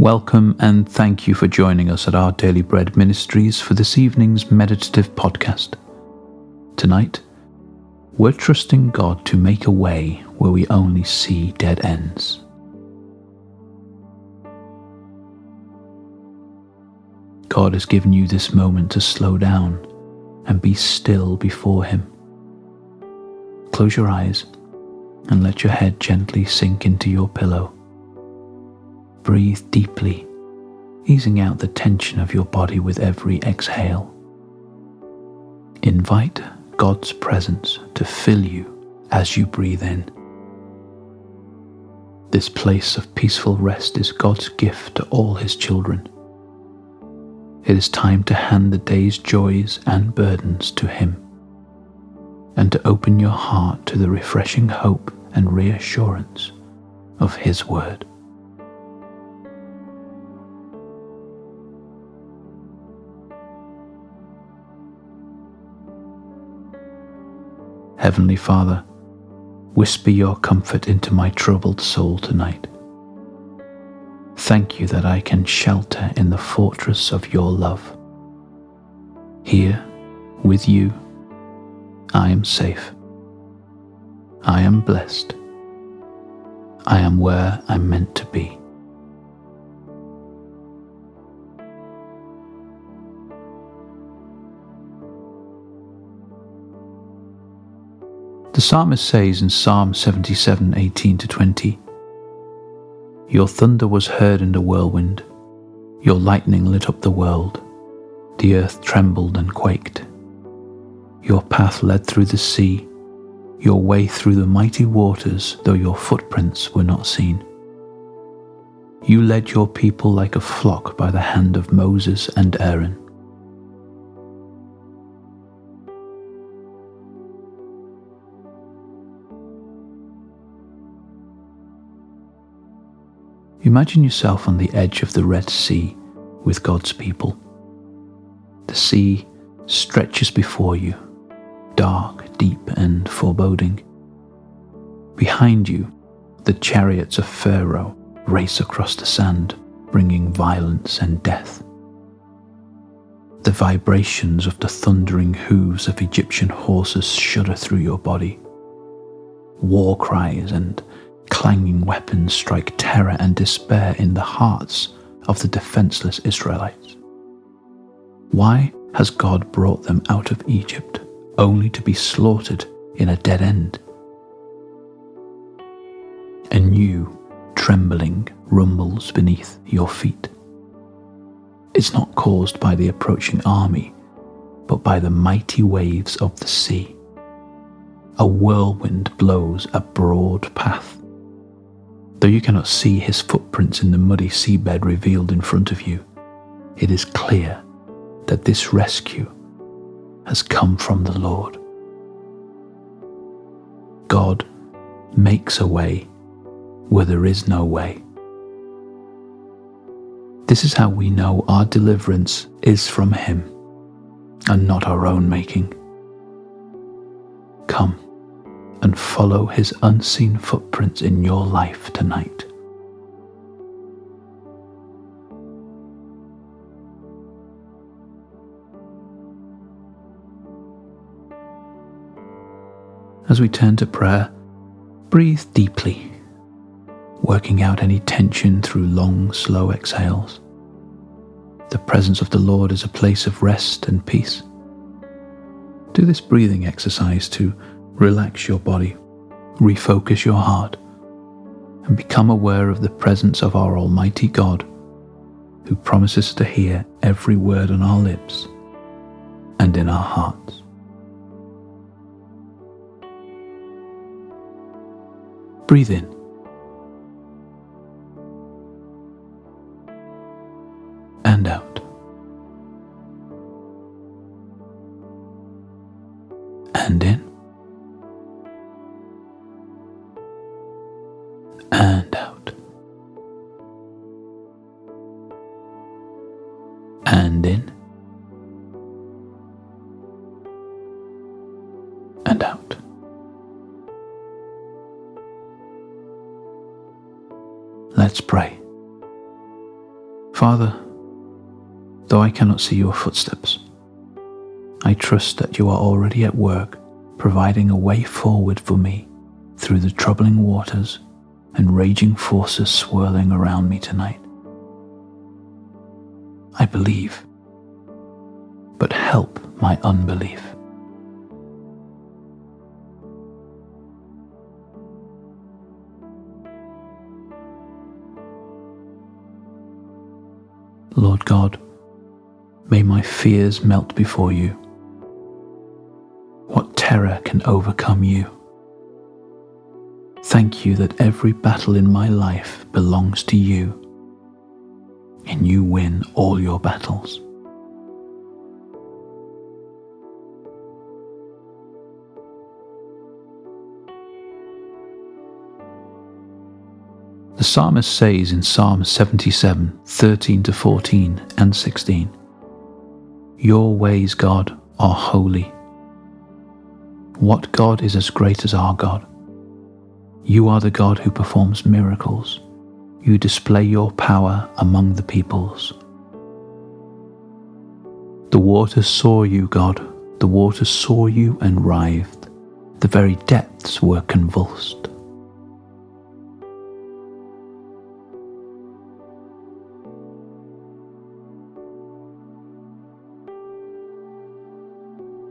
Welcome and thank you for joining us at our Daily Bread Ministries for this evening's meditative podcast. Tonight, we're trusting God to make a way where we only see dead ends. God has given you this moment to slow down and be still before Him. Close your eyes and let your head gently sink into your pillow. Breathe deeply, easing out the tension of your body with every exhale. Invite God's presence to fill you as you breathe in. This place of peaceful rest is God's gift to all His children. It is time to hand the day's joys and burdens to Him and to open your heart to the refreshing hope and reassurance of His Word. Heavenly Father, whisper your comfort into my troubled soul tonight. Thank you that I can shelter in the fortress of your love. Here, with you, I am safe. I am blessed. I am where I'm meant to be. The psalmist says in Psalm 77 18 to 20, Your thunder was heard in the whirlwind, your lightning lit up the world, the earth trembled and quaked. Your path led through the sea, your way through the mighty waters, though your footprints were not seen. You led your people like a flock by the hand of Moses and Aaron. Imagine yourself on the edge of the Red Sea with God's people. The sea stretches before you, dark, deep, and foreboding. Behind you, the chariots of Pharaoh race across the sand, bringing violence and death. The vibrations of the thundering hooves of Egyptian horses shudder through your body. War cries and clanging weapons strike terror and despair in the hearts of the defenseless Israelites. Why has God brought them out of Egypt only to be slaughtered in a dead end? A new trembling rumbles beneath your feet. It's not caused by the approaching army, but by the mighty waves of the sea. A whirlwind blows a broad path Though you cannot see his footprints in the muddy seabed revealed in front of you, it is clear that this rescue has come from the Lord. God makes a way where there is no way. This is how we know our deliverance is from Him and not our own making. Come and follow his unseen footprints in your life tonight. As we turn to prayer, breathe deeply, working out any tension through long, slow exhales. The presence of the Lord is a place of rest and peace. Do this breathing exercise to relax your body, refocus your heart, and become aware of the presence of our Almighty God, who promises to hear every word on our lips and in our hearts. Breathe in. And out. And in and out. Let's pray. Father, though I cannot see your footsteps, I trust that you are already at work providing a way forward for me through the troubling waters and raging forces swirling around me tonight. I believe, but help my unbelief. Lord God, may my fears melt before you. What terror can overcome you? Thank you that every battle in my life belongs to you, and you win all your battles. The psalmist says in Psalm 77 13 to 14 and 16 Your ways, God, are holy. What God is as great as our God? You are the God who performs miracles. You display your power among the peoples. The waters saw you, God. The waters saw you and writhed. The very depths were convulsed.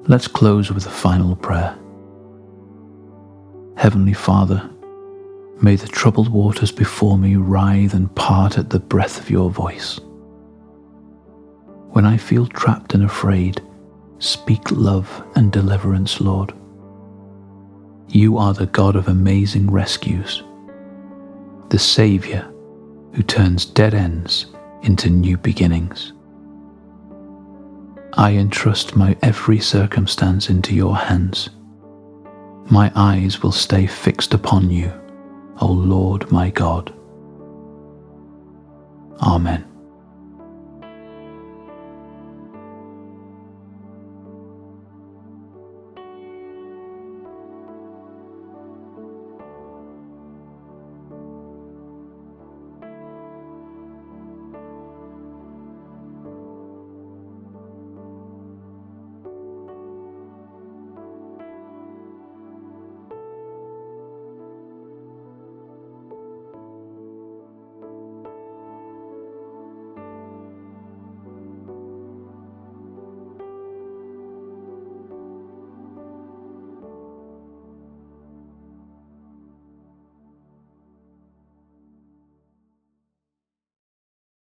Let's close with a final prayer. Heavenly Father, may the troubled waters before me writhe and part at the breath of your voice. When I feel trapped and afraid, speak love and deliverance, Lord. You are the God of amazing rescues, the Saviour who turns dead ends into new beginnings. I entrust my every circumstance into your hands. My eyes will stay fixed upon you, O Lord my God. Amen.